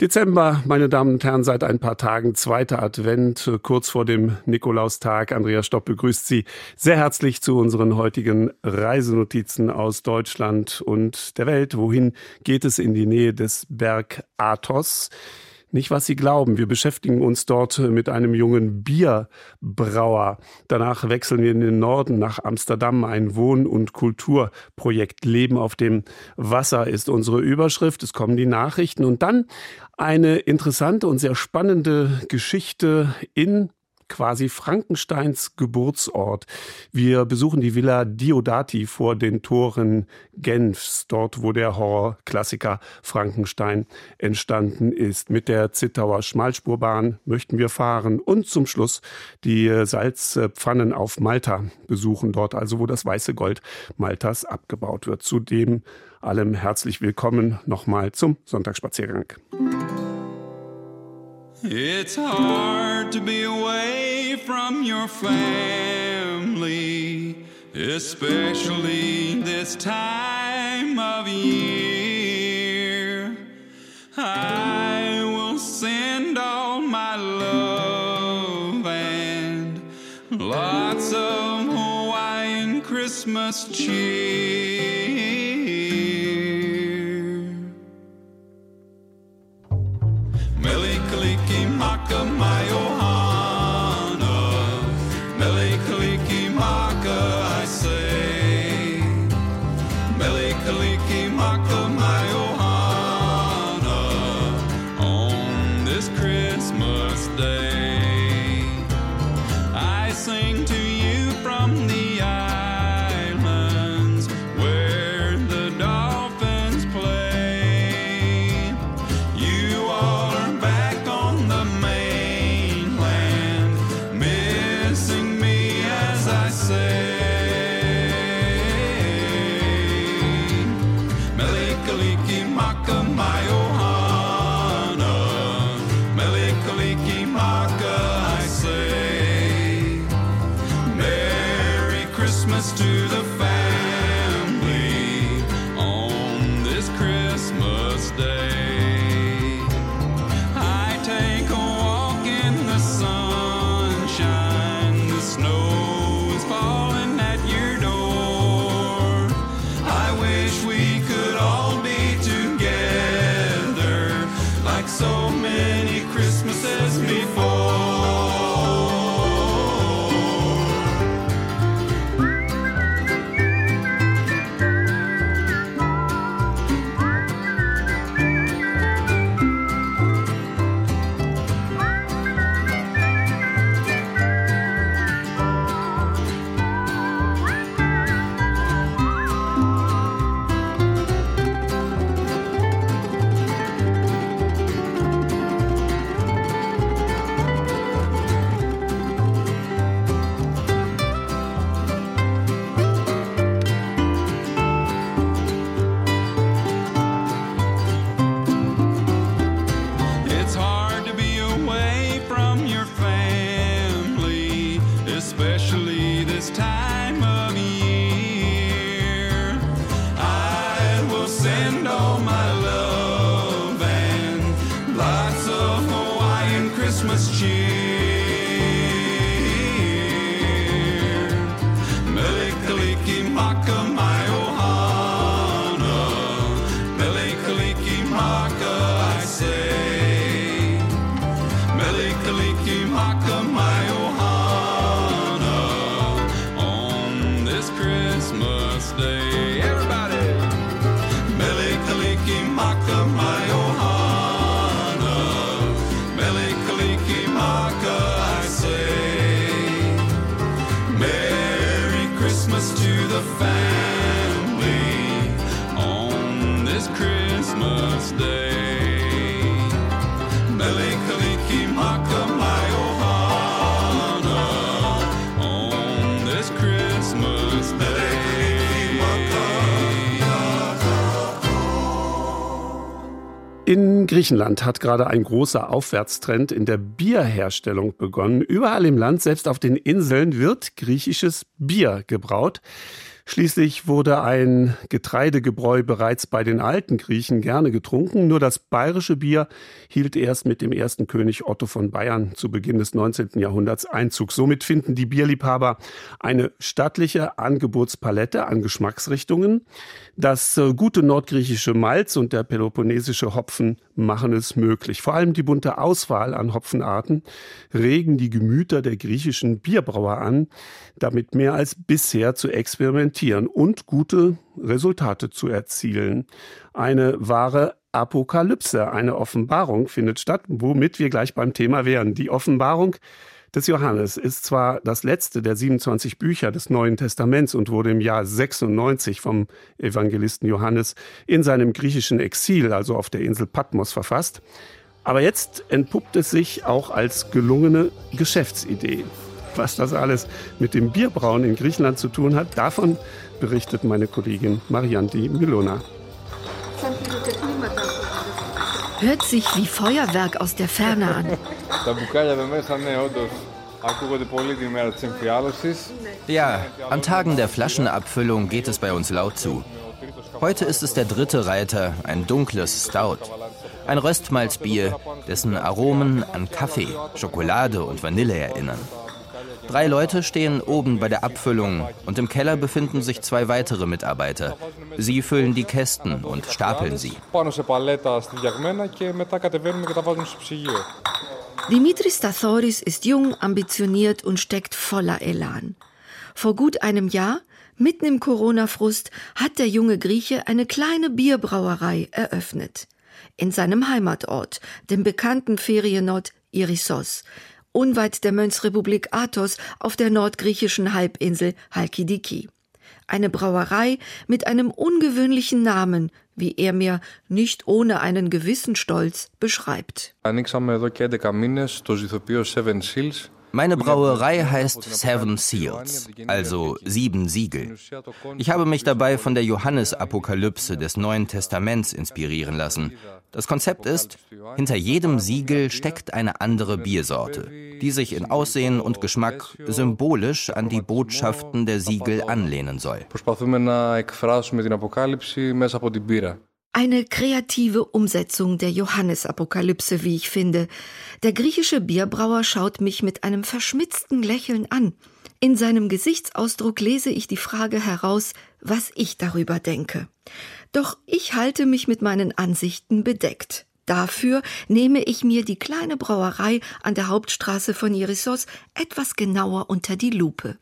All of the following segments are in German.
Dezember, meine Damen und Herren, seit ein paar Tagen zweiter Advent, kurz vor dem Nikolaustag. Andreas Stopp begrüßt Sie sehr herzlich zu unseren heutigen Reisenotizen aus Deutschland und der Welt. Wohin geht es in die Nähe des Berg Athos? Nicht, was Sie glauben. Wir beschäftigen uns dort mit einem jungen Bierbrauer. Danach wechseln wir in den Norden nach Amsterdam. Ein Wohn- und Kulturprojekt Leben auf dem Wasser ist unsere Überschrift. Es kommen die Nachrichten und dann eine interessante und sehr spannende Geschichte in quasi Frankensteins Geburtsort. Wir besuchen die Villa Diodati vor den Toren Genfs, dort wo der Horrorklassiker Frankenstein entstanden ist. Mit der Zittauer Schmalspurbahn möchten wir fahren und zum Schluss die Salzpfannen auf Malta besuchen, dort also wo das weiße Gold Maltas abgebaut wird. Zudem allem herzlich willkommen nochmal zum Sonntagsspaziergang. It's hard to be away from your family, especially this time of year. I will send all my love and lots of Hawaiian Christmas cheer. In Griechenland hat gerade ein großer Aufwärtstrend in der Bierherstellung begonnen. Überall im Land, selbst auf den Inseln, wird griechisches Bier gebraut. Schließlich wurde ein Getreidegebräu bereits bei den alten Griechen gerne getrunken. Nur das bayerische Bier hielt erst mit dem ersten König Otto von Bayern zu Beginn des 19. Jahrhunderts Einzug. Somit finden die Bierliebhaber eine stattliche Angebotspalette an Geschmacksrichtungen. Das äh, gute nordgriechische Malz und der peloponnesische Hopfen machen es möglich. Vor allem die bunte Auswahl an Hopfenarten regen die Gemüter der griechischen Bierbrauer an, damit mehr als bisher zu experimentieren und gute Resultate zu erzielen. Eine wahre Apokalypse, eine Offenbarung findet statt, womit wir gleich beim Thema wären. Die Offenbarung des Johannes ist zwar das letzte der 27 Bücher des Neuen Testaments und wurde im Jahr 96 vom Evangelisten Johannes in seinem griechischen Exil, also auf der Insel Patmos, verfasst. Aber jetzt entpuppt es sich auch als gelungene Geschäftsidee. Was das alles mit dem Bierbrauen in Griechenland zu tun hat, davon berichtet meine Kollegin Marianti Milona. Hört sich wie Feuerwerk aus der Ferne an. Ja, an Tagen der Flaschenabfüllung geht es bei uns laut zu. Heute ist es der dritte Reiter, ein dunkles Stout. Ein Röstmalzbier, dessen Aromen an Kaffee, Schokolade und Vanille erinnern. Drei Leute stehen oben bei der Abfüllung und im Keller befinden sich zwei weitere Mitarbeiter. Sie füllen die Kästen und stapeln sie. Dimitris Stathoris ist jung, ambitioniert und steckt voller Elan. Vor gut einem Jahr, mitten im Corona-Frust, hat der junge Grieche eine kleine Bierbrauerei eröffnet. In seinem Heimatort, dem bekannten Ferienort Irissos, unweit der Mönchsrepublik Athos auf der nordgriechischen Halbinsel Halkidiki. Eine Brauerei mit einem ungewöhnlichen Namen, wie er mir nicht ohne einen gewissen Stolz beschreibt. Ανοίξαμε εδώ και 11 μήνες το ζυθοποιείο Seven Seals meine Brauerei heißt Seven Seals, also sieben Siegel. Ich habe mich dabei von der Johannesapokalypse des Neuen Testaments inspirieren lassen. Das Konzept ist, hinter jedem Siegel steckt eine andere Biersorte, die sich in Aussehen und Geschmack symbolisch an die Botschaften der Siegel anlehnen soll. Eine kreative Umsetzung der Johannesapokalypse, wie ich finde. Der griechische Bierbrauer schaut mich mit einem verschmitzten Lächeln an. In seinem Gesichtsausdruck lese ich die Frage heraus, was ich darüber denke. Doch ich halte mich mit meinen Ansichten bedeckt. Dafür nehme ich mir die kleine Brauerei an der Hauptstraße von Irissos etwas genauer unter die Lupe.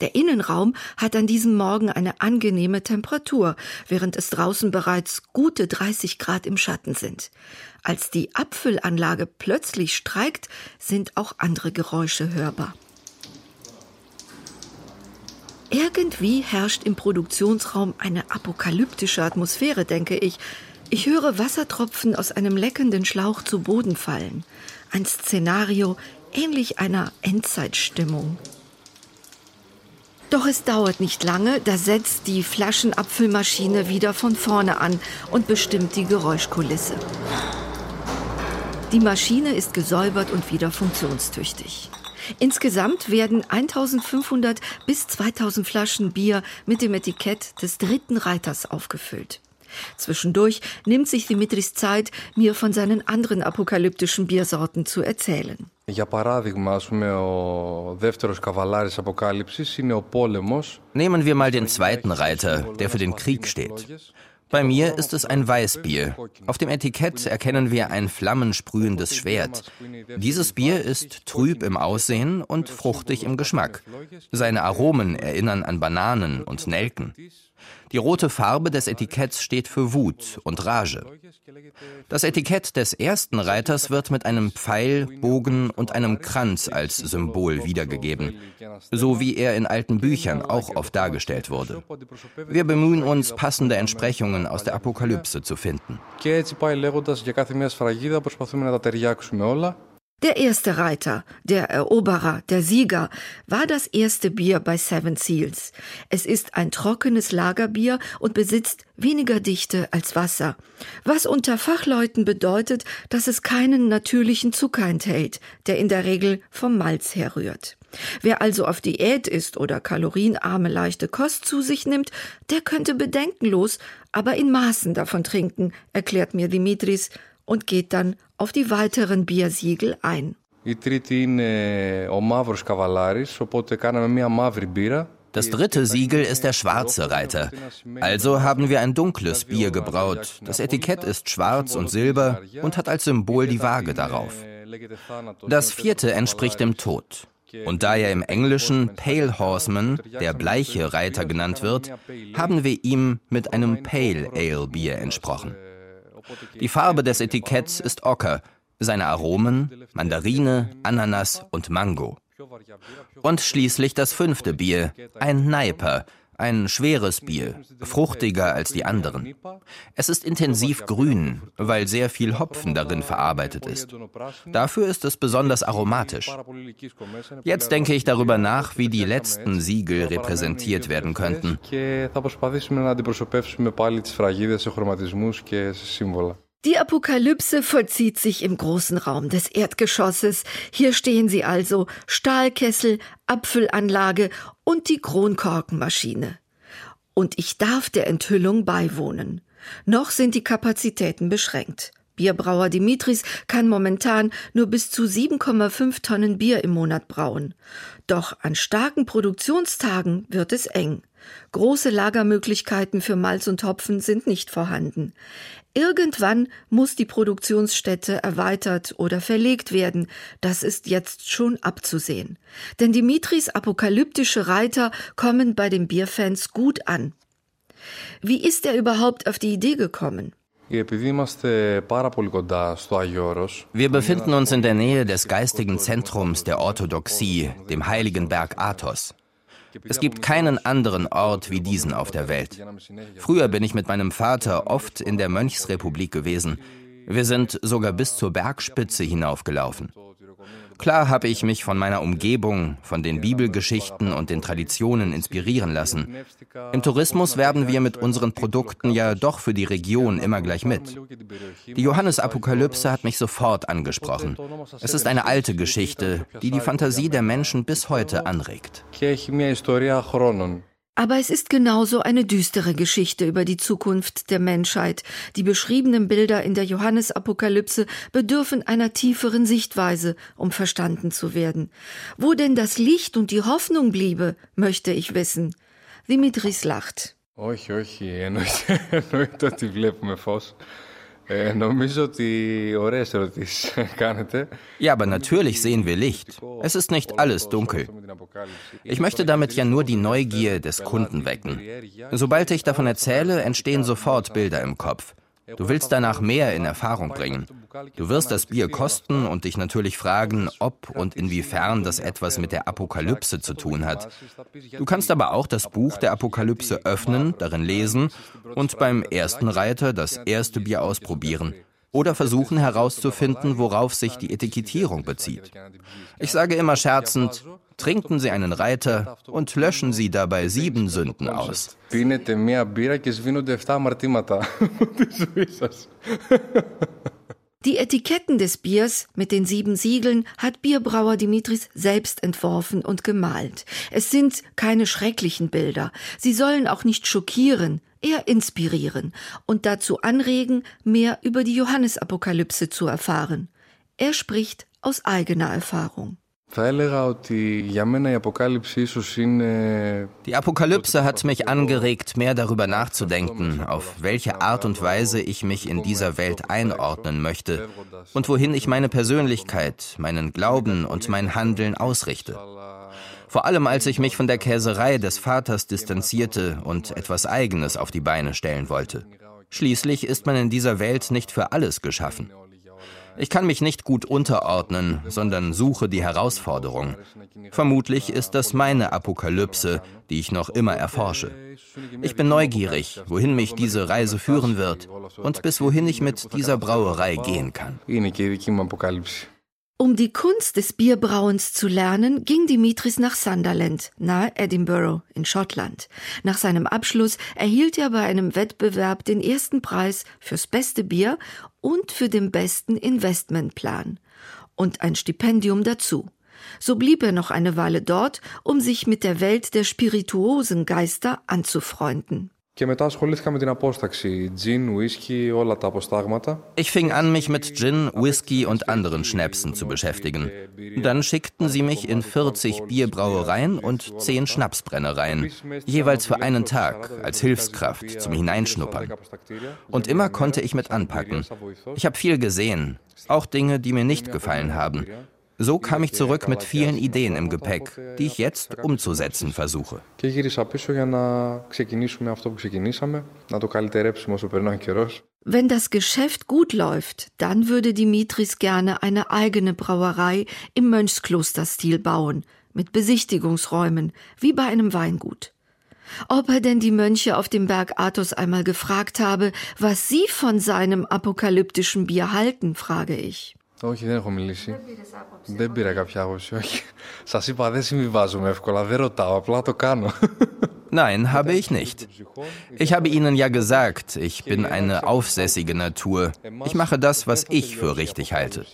Der Innenraum hat an diesem Morgen eine angenehme Temperatur, während es draußen bereits gute 30 Grad im Schatten sind. Als die Abfüllanlage plötzlich streikt, sind auch andere Geräusche hörbar. Irgendwie herrscht im Produktionsraum eine apokalyptische Atmosphäre, denke ich, ich höre Wassertropfen aus einem leckenden Schlauch zu Boden fallen. Ein Szenario ähnlich einer Endzeitstimmung. Doch es dauert nicht lange, da setzt die Flaschenabfüllmaschine wieder von vorne an und bestimmt die Geräuschkulisse. Die Maschine ist gesäubert und wieder funktionstüchtig. Insgesamt werden 1500 bis 2000 Flaschen Bier mit dem Etikett des dritten Reiters aufgefüllt. Zwischendurch nimmt sich Dimitris Zeit, mir von seinen anderen apokalyptischen Biersorten zu erzählen. Για παράδειγμα, ας πούμε, ο δεύτερος καβαλάρης Αποκάλυψης είναι ο πόλεμος. Nehmen wir mal den zweiten Reiter, der für den Krieg steht. Bei mir ist es ein Weißbier. Auf dem Etikett erkennen wir ein flammensprühendes Schwert. Dieses Bier ist trüb im Aussehen und fruchtig im Geschmack. Seine Aromen erinnern an Bananen und Nelken. Die rote Farbe des Etiketts steht für Wut und Rage. Das Etikett des ersten Reiters wird mit einem Pfeil, Bogen und einem Kranz als Symbol wiedergegeben, so wie er in alten Büchern auch oft dargestellt wurde. Wir bemühen uns, passende Entsprechungen aus der Apokalypse zu finden. Der erste Reiter, der Eroberer, der Sieger, war das erste Bier bei Seven Seals. Es ist ein trockenes Lagerbier und besitzt weniger Dichte als Wasser, was unter Fachleuten bedeutet, dass es keinen natürlichen Zucker enthält, der in der Regel vom Malz herrührt. Wer also auf Diät ist oder kalorienarme leichte Kost zu sich nimmt, der könnte bedenkenlos, aber in Maßen davon trinken, erklärt mir Dimitris und geht dann auf die weiteren Biersiegel ein. Das dritte Siegel ist der schwarze Reiter. Also haben wir ein dunkles Bier gebraut. Das Etikett ist schwarz und silber und hat als Symbol die Waage darauf. Das vierte entspricht dem Tod. Und da er im Englischen Pale Horseman, der bleiche Reiter genannt wird, haben wir ihm mit einem Pale Ale Bier entsprochen. Die Farbe des Etiketts ist Ocker, seine Aromen Mandarine, Ananas und Mango. Und schließlich das fünfte Bier, ein Neiper, ein schweres Bier, fruchtiger als die anderen. Es ist intensiv grün, weil sehr viel Hopfen darin verarbeitet ist. Dafür ist es besonders aromatisch. Jetzt denke ich darüber nach, wie die letzten Siegel repräsentiert werden könnten. Die Apokalypse vollzieht sich im großen Raum des Erdgeschosses. Hier stehen sie also Stahlkessel, Apfelanlage und die Kronkorkenmaschine. Und ich darf der Enthüllung beiwohnen. Noch sind die Kapazitäten beschränkt. Bierbrauer Dimitris kann momentan nur bis zu 7,5 Tonnen Bier im Monat brauen. Doch an starken Produktionstagen wird es eng. Große Lagermöglichkeiten für Malz und Hopfen sind nicht vorhanden. Irgendwann muss die Produktionsstätte erweitert oder verlegt werden. Das ist jetzt schon abzusehen. Denn Dimitris apokalyptische Reiter kommen bei den Bierfans gut an. Wie ist er überhaupt auf die Idee gekommen? Wir befinden uns in der Nähe des geistigen Zentrums der Orthodoxie, dem heiligen Berg Athos. Es gibt keinen anderen Ort wie diesen auf der Welt. Früher bin ich mit meinem Vater oft in der Mönchsrepublik gewesen. Wir sind sogar bis zur Bergspitze hinaufgelaufen. Klar habe ich mich von meiner Umgebung, von den Bibelgeschichten und den Traditionen inspirieren lassen. Im Tourismus werden wir mit unseren Produkten ja doch für die Region immer gleich mit. Die Johannesapokalypse hat mich sofort angesprochen. Es ist eine alte Geschichte, die die Fantasie der Menschen bis heute anregt. Aber es ist genauso eine düstere Geschichte über die Zukunft der Menschheit. Die beschriebenen Bilder in der Johannesapokalypse bedürfen einer tieferen Sichtweise, um verstanden zu werden. Wo denn das Licht und die Hoffnung bliebe, möchte ich wissen. Dimitris lacht. Όχι, όχι, εννοείται, εννοείται ότι βλέπουμε φως. Ja, aber natürlich sehen wir Licht. Es ist nicht alles dunkel. Ich möchte damit ja nur die Neugier des Kunden wecken. Sobald ich davon erzähle, entstehen sofort Bilder im Kopf. Du willst danach mehr in Erfahrung bringen. Du wirst das Bier kosten und dich natürlich fragen, ob und inwiefern das etwas mit der Apokalypse zu tun hat. Du kannst aber auch das Buch der Apokalypse öffnen, darin lesen und beim ersten Reiter das erste Bier ausprobieren oder versuchen herauszufinden, worauf sich die Etikettierung bezieht. Ich sage immer scherzend, trinken Sie einen Reiter und löschen Sie dabei sieben Sünden aus. Die Etiketten des Biers mit den sieben Siegeln hat Bierbrauer Dimitris selbst entworfen und gemalt. Es sind keine schrecklichen Bilder. Sie sollen auch nicht schockieren, eher inspirieren und dazu anregen, mehr über die Johannesapokalypse zu erfahren. Er spricht aus eigener Erfahrung. Die Apokalypse hat mich angeregt, mehr darüber nachzudenken, auf welche Art und Weise ich mich in dieser Welt einordnen möchte und wohin ich meine Persönlichkeit, meinen Glauben und mein Handeln ausrichte. Vor allem als ich mich von der Käserei des Vaters distanzierte und etwas Eigenes auf die Beine stellen wollte. Schließlich ist man in dieser Welt nicht für alles geschaffen. Ich kann mich nicht gut unterordnen, sondern suche die Herausforderung. Vermutlich ist das meine Apokalypse, die ich noch immer erforsche. Ich bin neugierig, wohin mich diese Reise führen wird und bis wohin ich mit dieser Brauerei gehen kann. Um die Kunst des Bierbrauens zu lernen, ging Dimitris nach Sunderland, nahe Edinburgh in Schottland. Nach seinem Abschluss erhielt er bei einem Wettbewerb den ersten Preis fürs beste Bier und für den besten Investmentplan und ein Stipendium dazu. So blieb er noch eine Weile dort, um sich mit der Welt der spirituosen Geister anzufreunden. Και μετά ασχολήθηκα με την απόσταξη. Gin, Whisky, όλα τα αποστάγματα. Ich fing an, mich mit Gin, Whisky und anderen Schnäpsen zu beschäftigen. Dann schickten sie mich in 40 Bierbrauereien und 10 Schnapsbrennereien, jeweils für einen Tag, als Hilfskraft zum Hineinschnuppern. Und immer konnte ich mit anpacken. Ich habe viel gesehen, auch Dinge, die mir nicht gefallen haben. So kam ich zurück mit vielen Ideen im Gepäck, die ich jetzt umzusetzen versuche. Wenn das Geschäft gut läuft, dann würde Dimitris gerne eine eigene Brauerei im Mönchsklosterstil bauen, mit Besichtigungsräumen, wie bei einem Weingut. Ob er denn die Mönche auf dem Berg Athos einmal gefragt habe, was sie von seinem apokalyptischen Bier halten, frage ich. Όχι, δεν έχω μιλήσει. Δεν πήρα κάποια άποψη, όχι. Σας είπα, δεν συμβιβάζομαι εύκολα, δεν ρωτάω, απλά το κάνω. Nein, habe ich nicht. Ich habe Ihnen ja gesagt, ich bin eine aufsässige Natur. Ich mache das, was ich für richtig halte.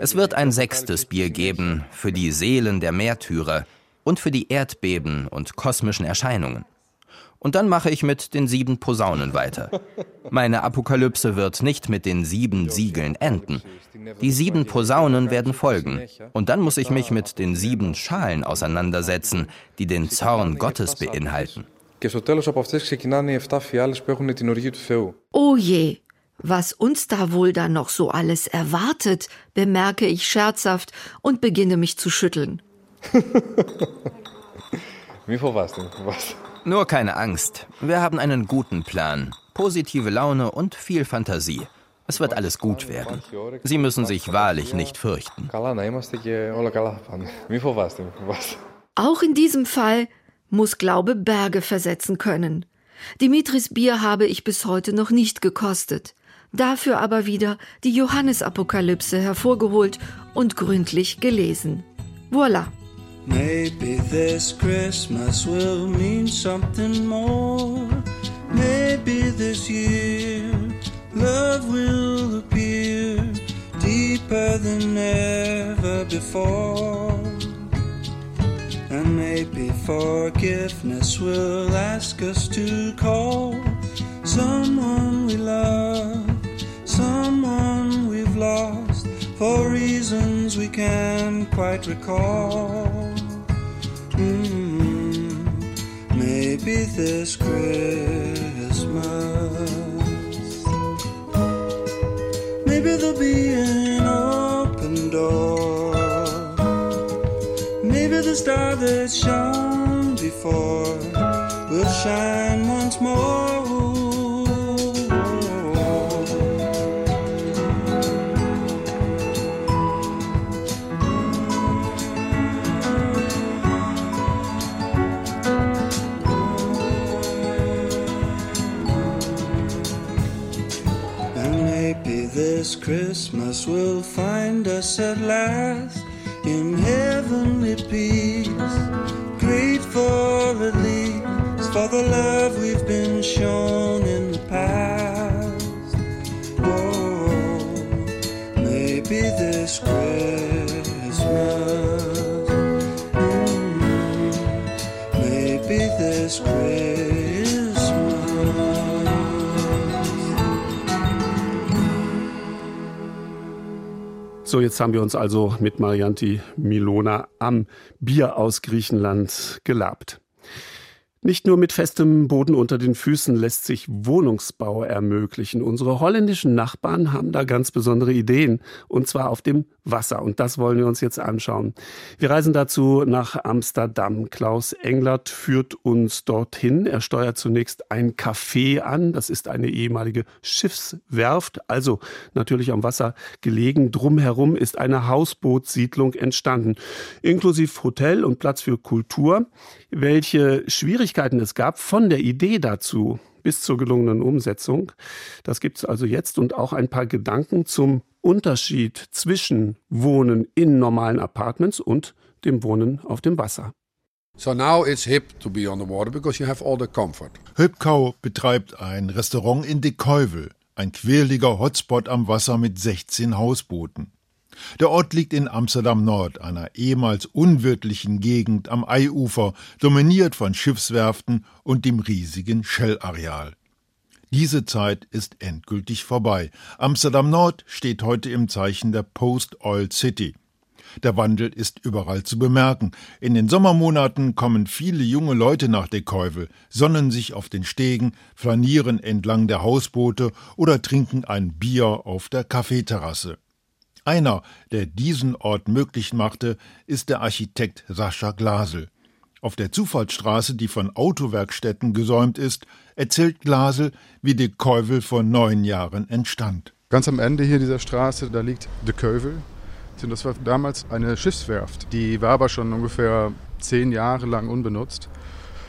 Es wird ein sechstes Bier geben für die Seelen der Märtyrer und für die Erdbeben und kosmischen Erscheinungen. Und dann mache ich mit den sieben Posaunen weiter. Meine Apokalypse wird nicht mit den sieben Siegeln enden. Die sieben Posaunen werden folgen. Und dann muss ich mich mit den sieben Schalen auseinandersetzen, die den Zorn Gottes beinhalten. Oh je, was uns da wohl dann noch so alles erwartet, bemerke ich scherzhaft und beginne mich zu schütteln. Wie vorwarst du, vorwarst. Nur keine Angst. Wir haben einen guten Plan. Positive Laune und viel Fantasie. Es wird alles gut werden. Sie müssen sich wahrlich nicht fürchten. Auch in diesem Fall muss Glaube Berge versetzen können. Dimitris Bier habe ich bis heute noch nicht gekostet. Dafür aber wieder die Johannesapokalypse hervorgeholt und gründlich gelesen. Voila! Maybe this Christmas will mean something more. Maybe this year love will appear deeper than ever before. And maybe forgiveness will ask us to call someone we love, someone we've lost for reasons we can't quite recall. Mm, maybe this Christmas, maybe there'll be an open door. Maybe the star that shone before will shine once more. Christmas will find us at last in heavenly peace. Grateful at least for the love we've been shown So, jetzt haben wir uns also mit Marianti Milona am Bier aus Griechenland gelabt. Nicht nur mit festem Boden unter den Füßen lässt sich Wohnungsbau ermöglichen. Unsere holländischen Nachbarn haben da ganz besondere Ideen, und zwar auf dem Wasser. Und das wollen wir uns jetzt anschauen. Wir reisen dazu nach Amsterdam. Klaus Englert führt uns dorthin. Er steuert zunächst ein Café an. Das ist eine ehemalige Schiffswerft, also natürlich am Wasser gelegen. Drumherum ist eine Hausbootssiedlung entstanden, inklusive Hotel und Platz für Kultur. Welche Schwierigkeiten es gab von der Idee dazu bis zur gelungenen Umsetzung, das gibt es also jetzt und auch ein paar Gedanken zum Unterschied zwischen Wohnen in normalen Apartments und dem Wohnen auf dem Wasser. So now it's hip to be on the water because you have all the comfort. Hübkau betreibt ein Restaurant in De Keuvel, ein quirliger Hotspot am Wasser mit 16 Hausbooten. Der Ort liegt in Amsterdam Nord, einer ehemals unwirtlichen Gegend am Eiufer, dominiert von Schiffswerften und dem riesigen Shell-Areal. Diese Zeit ist endgültig vorbei. Amsterdam Nord steht heute im Zeichen der Post-Oil City. Der Wandel ist überall zu bemerken. In den Sommermonaten kommen viele junge Leute nach Dekäuvel, sonnen sich auf den Stegen, flanieren entlang der Hausboote oder trinken ein Bier auf der Kaffeeterrasse. Einer, der diesen Ort möglich machte, ist der Architekt Sascha Glasel. Auf der Zufahrtsstraße, die von Autowerkstätten gesäumt ist, erzählt Glasel, wie de Keuvel vor neun Jahren entstand. Ganz am Ende hier dieser Straße, da liegt de Keuvel. Das war damals eine Schiffswerft. Die war aber schon ungefähr zehn Jahre lang unbenutzt.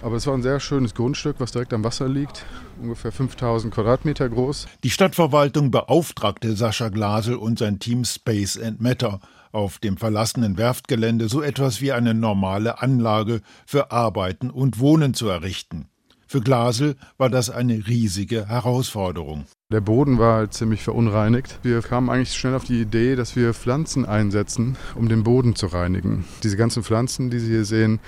Aber es war ein sehr schönes Grundstück, was direkt am Wasser liegt, ungefähr 5000 Quadratmeter groß. Die Stadtverwaltung beauftragte Sascha Glasel und sein Team Space and Matter auf dem verlassenen Werftgelände so etwas wie eine normale Anlage für Arbeiten und Wohnen zu errichten. Für Glasel war das eine riesige Herausforderung. Der Boden war halt ziemlich verunreinigt. Wir kamen eigentlich schnell auf die Idee, dass wir Pflanzen einsetzen, um den Boden zu reinigen. Diese ganzen Pflanzen, die Sie hier sehen,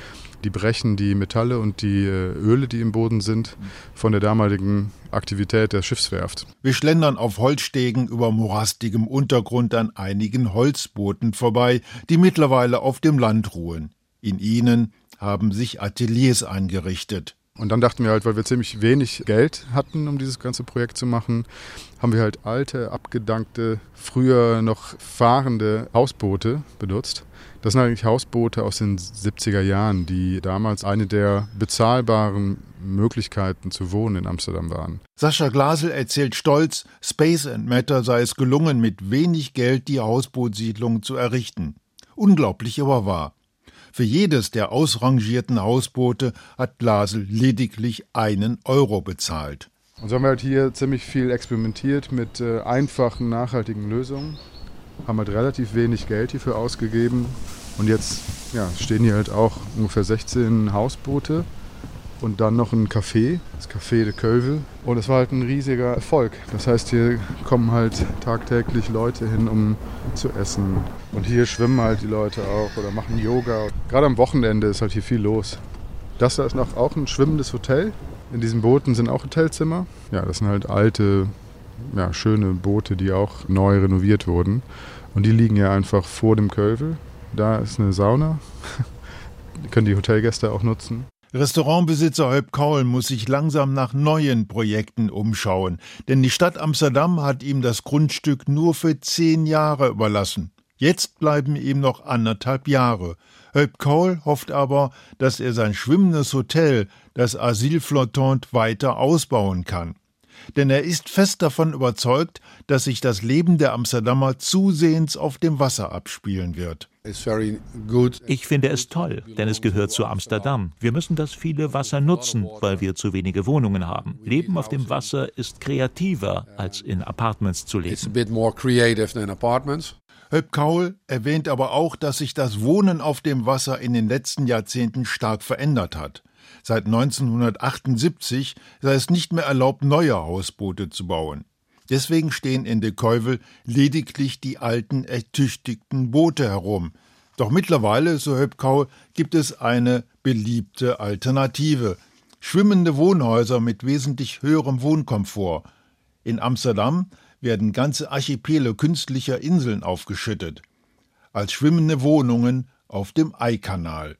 die brechen die Metalle und die äh, Öle, die im Boden sind, von der damaligen Aktivität der Schiffswerft. Wir schlendern auf Holzstegen über morastigem Untergrund an einigen Holzbooten vorbei, die mittlerweile auf dem Land ruhen. In ihnen haben sich Ateliers eingerichtet. Und dann dachten wir halt, weil wir ziemlich wenig Geld hatten, um dieses ganze Projekt zu machen, haben wir halt alte, abgedankte, früher noch fahrende Hausboote benutzt. Das sind eigentlich Hausboote aus den 70er Jahren, die damals eine der bezahlbaren Möglichkeiten zu wohnen in Amsterdam waren. Sascha Glasel erzählt stolz, Space and Matter sei es gelungen, mit wenig Geld die Hausbootsiedlung zu errichten. Unglaublich aber wahr. Für jedes der ausrangierten Hausboote hat Glasel lediglich einen Euro bezahlt. Und so haben wir halt hier ziemlich viel experimentiert mit äh, einfachen, nachhaltigen Lösungen. Haben halt relativ wenig Geld hierfür ausgegeben. Und jetzt ja, stehen hier halt auch ungefähr 16 Hausboote und dann noch ein Café, das Café de Keuvel. Und es war halt ein riesiger Erfolg. Das heißt, hier kommen halt tagtäglich Leute hin, um zu essen. Und hier schwimmen halt die Leute auch oder machen Yoga. Gerade am Wochenende ist halt hier viel los. Das da ist noch auch ein schwimmendes Hotel. In diesen Booten sind auch Hotelzimmer. Ja, das sind halt alte, ja, schöne Boote, die auch neu renoviert wurden. Und die liegen ja einfach vor dem Kölvel. Da ist eine Sauna. die können die Hotelgäste auch nutzen. Restaurantbesitzer Höp Kaul muss sich langsam nach neuen Projekten umschauen, denn die Stadt Amsterdam hat ihm das Grundstück nur für zehn Jahre überlassen. Jetzt bleiben ihm noch anderthalb Jahre. Höp Kaul hofft aber, dass er sein schwimmendes Hotel, das Asyl Flottante, weiter ausbauen kann denn er ist fest davon überzeugt, dass sich das Leben der Amsterdamer zusehends auf dem Wasser abspielen wird. Ich finde es toll, denn es gehört zu Amsterdam. Wir müssen das viele Wasser nutzen, weil wir zu wenige Wohnungen haben. Leben auf dem Wasser ist kreativer, als in Apartments zu leben. Höp Kaul erwähnt aber auch, dass sich das Wohnen auf dem Wasser in den letzten Jahrzehnten stark verändert hat. Seit 1978 sei es nicht mehr erlaubt, neue Hausboote zu bauen. Deswegen stehen in De Keuvel lediglich die alten, ertüchtigten Boote herum. Doch mittlerweile, so Höpkau, gibt es eine beliebte Alternative. Schwimmende Wohnhäuser mit wesentlich höherem Wohnkomfort. In Amsterdam werden ganze Archipele künstlicher Inseln aufgeschüttet. Als schwimmende Wohnungen auf dem Eikanal.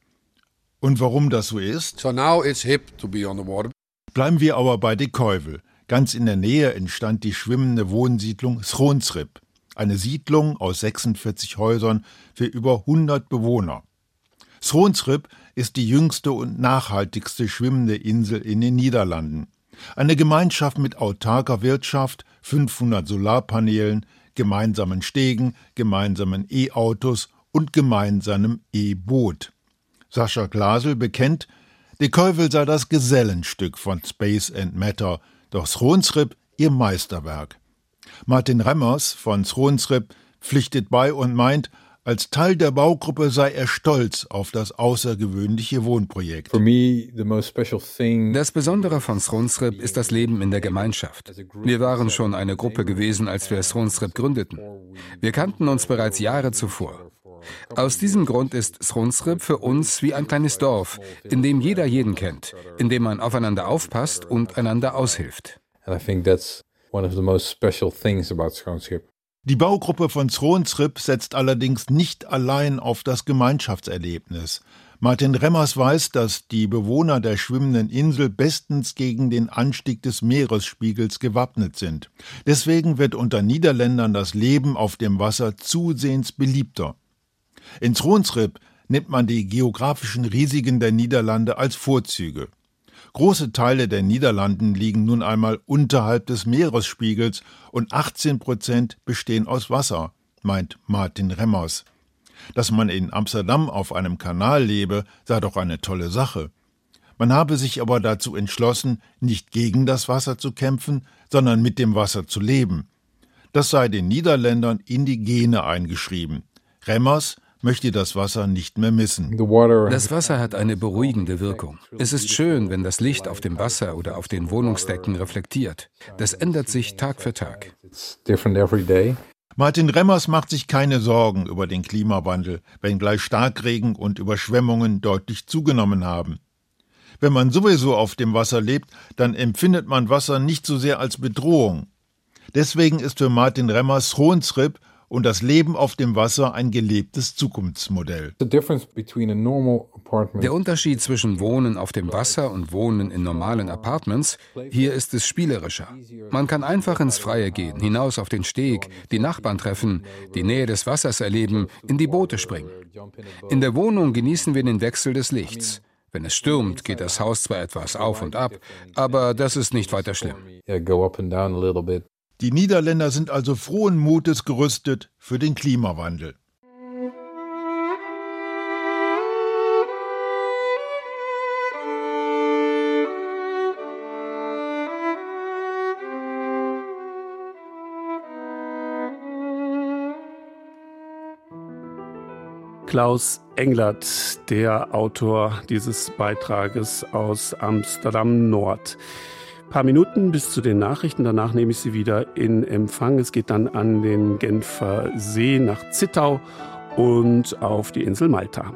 Und warum das so ist? So now it's hip to be on the water. Bleiben wir aber bei De Keuvel. Ganz in der Nähe entstand die schwimmende Wohnsiedlung Schroonsrip, eine Siedlung aus 46 Häusern für über 100 Bewohner. Schroonsrip ist die jüngste und nachhaltigste schwimmende Insel in den Niederlanden. Eine Gemeinschaft mit autarker Wirtschaft, 500 Solarpanelen, gemeinsamen Stegen, gemeinsamen E-Autos und gemeinsamem E-Boot. Sascha Glasel bekennt, De Keuvel sei das Gesellenstück von Space and Matter, doch Schroensrip ihr Meisterwerk. Martin Remmers von Schroensrip pflichtet bei und meint, Als Teil der Baugruppe sei er stolz auf das außergewöhnliche Wohnprojekt. Das Besondere von Sronsrip ist das Leben in der Gemeinschaft. Wir waren schon eine Gruppe gewesen, als wir Sronsrip gründeten. Wir kannten uns bereits Jahre zuvor. Aus diesem Grund ist Sronsrip für uns wie ein kleines Dorf, in dem jeder jeden kennt, in dem man aufeinander aufpasst und einander aushilft. And I think that's one of the most special things about Sronsrip. Die Baugruppe von Zronsrip setzt allerdings nicht allein auf das Gemeinschaftserlebnis. Martin Remmers weiß, dass die Bewohner der schwimmenden Insel bestens gegen den Anstieg des Meeresspiegels gewappnet sind. Deswegen wird unter Niederländern das Leben auf dem Wasser zusehends beliebter. In Zronsrip nimmt man die geografischen Risiken der Niederlande als Vorzüge. Große Teile der Niederlanden liegen nun einmal unterhalb des Meeresspiegels und 18 Prozent bestehen aus Wasser, meint Martin Remmers. Dass man in Amsterdam auf einem Kanal lebe, sei doch eine tolle Sache. Man habe sich aber dazu entschlossen, nicht gegen das Wasser zu kämpfen, sondern mit dem Wasser zu leben. Das sei den Niederländern in die Gene eingeschrieben. Remmers möchte das Wasser nicht mehr missen. Das Wasser hat eine beruhigende Wirkung. Es ist schön, wenn das Licht auf dem Wasser oder auf den Wohnungsdecken reflektiert. Das ändert sich Tag für Tag. Martin Remmers macht sich keine Sorgen über den Klimawandel, wenngleich Starkregen und Überschwemmungen deutlich zugenommen haben. Wenn man sowieso auf dem Wasser lebt, dann empfindet man Wasser nicht so sehr als Bedrohung. Deswegen ist für Martin Remmers Hohensripp und das Leben auf dem Wasser ein gelebtes Zukunftsmodell. Der Unterschied zwischen Wohnen auf dem Wasser und Wohnen in normalen Apartments, hier ist es spielerischer. Man kann einfach ins Freie gehen, hinaus auf den Steg, die Nachbarn treffen, die Nähe des Wassers erleben, in die Boote springen. In der Wohnung genießen wir den Wechsel des Lichts. Wenn es stürmt, geht das Haus zwar etwas auf und ab, aber das ist nicht weiter schlimm. Die Niederländer sind also frohen Mutes gerüstet für den Klimawandel. Klaus Englert, der Autor dieses Beitrages aus Amsterdam Nord paar Minuten bis zu den Nachrichten. Danach nehme ich Sie wieder in Empfang. Es geht dann an den Genfer See nach Zittau und auf die Insel Malta.